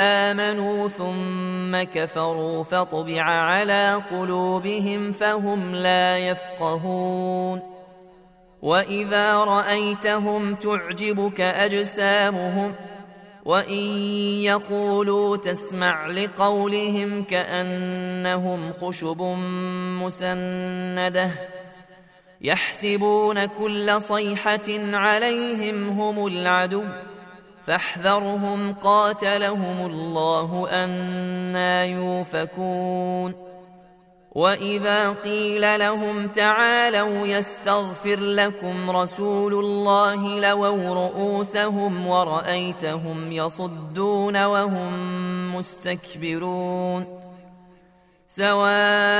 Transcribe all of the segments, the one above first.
آمنوا ثم كفروا فطبع على قلوبهم فهم لا يفقهون وإذا رأيتهم تعجبك أجسامهم وإن يقولوا تسمع لقولهم كأنهم خشب مسندة يحسبون كل صيحة عليهم هم العدو فاحذرهم قاتلهم الله أنا يوفكون. وإذا قيل لهم تعالوا يستغفر لكم رسول الله لووا رؤوسهم ورأيتهم يصدون وهم مستكبرون. سواء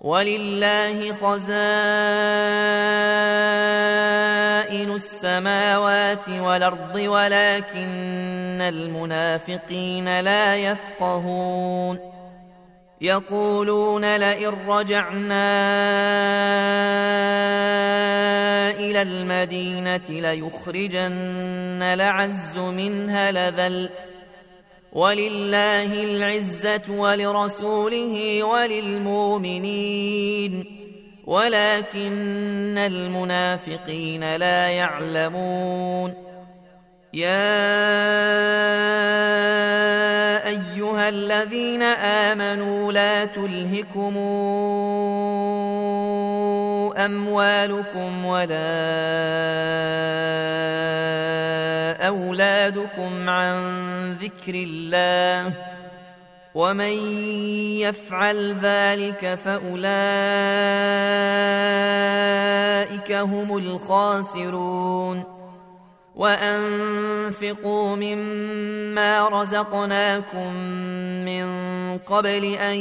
ولله خزائن السماوات والارض ولكن المنافقين لا يفقهون يقولون لئن رجعنا إلى المدينة ليخرجن لعز منها لذل ولله العزة ولرسوله وللمؤمنين. ولكن المنافقين لا يعلمون. يا أيها الذين آمنوا لا تلهكم أموالكم ولا أولادكم عن ذكر الله ومن يفعل ذلك فأولئك هم الخاسرون وأنفقوا مما رزقناكم من قبل أن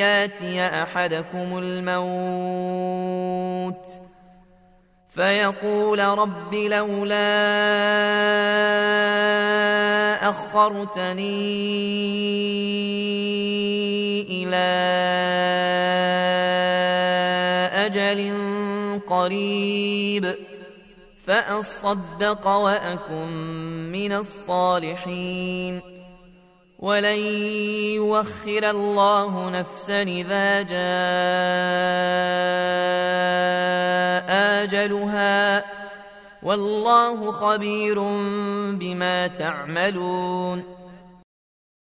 ياتي أحدكم الموت فيقول رب لولا أخرتني إلى أجل قريب فأصدق وأكن من الصالحين ولن يوخر الله نفسا إذا جاء أجلها والله خبير بما تعملون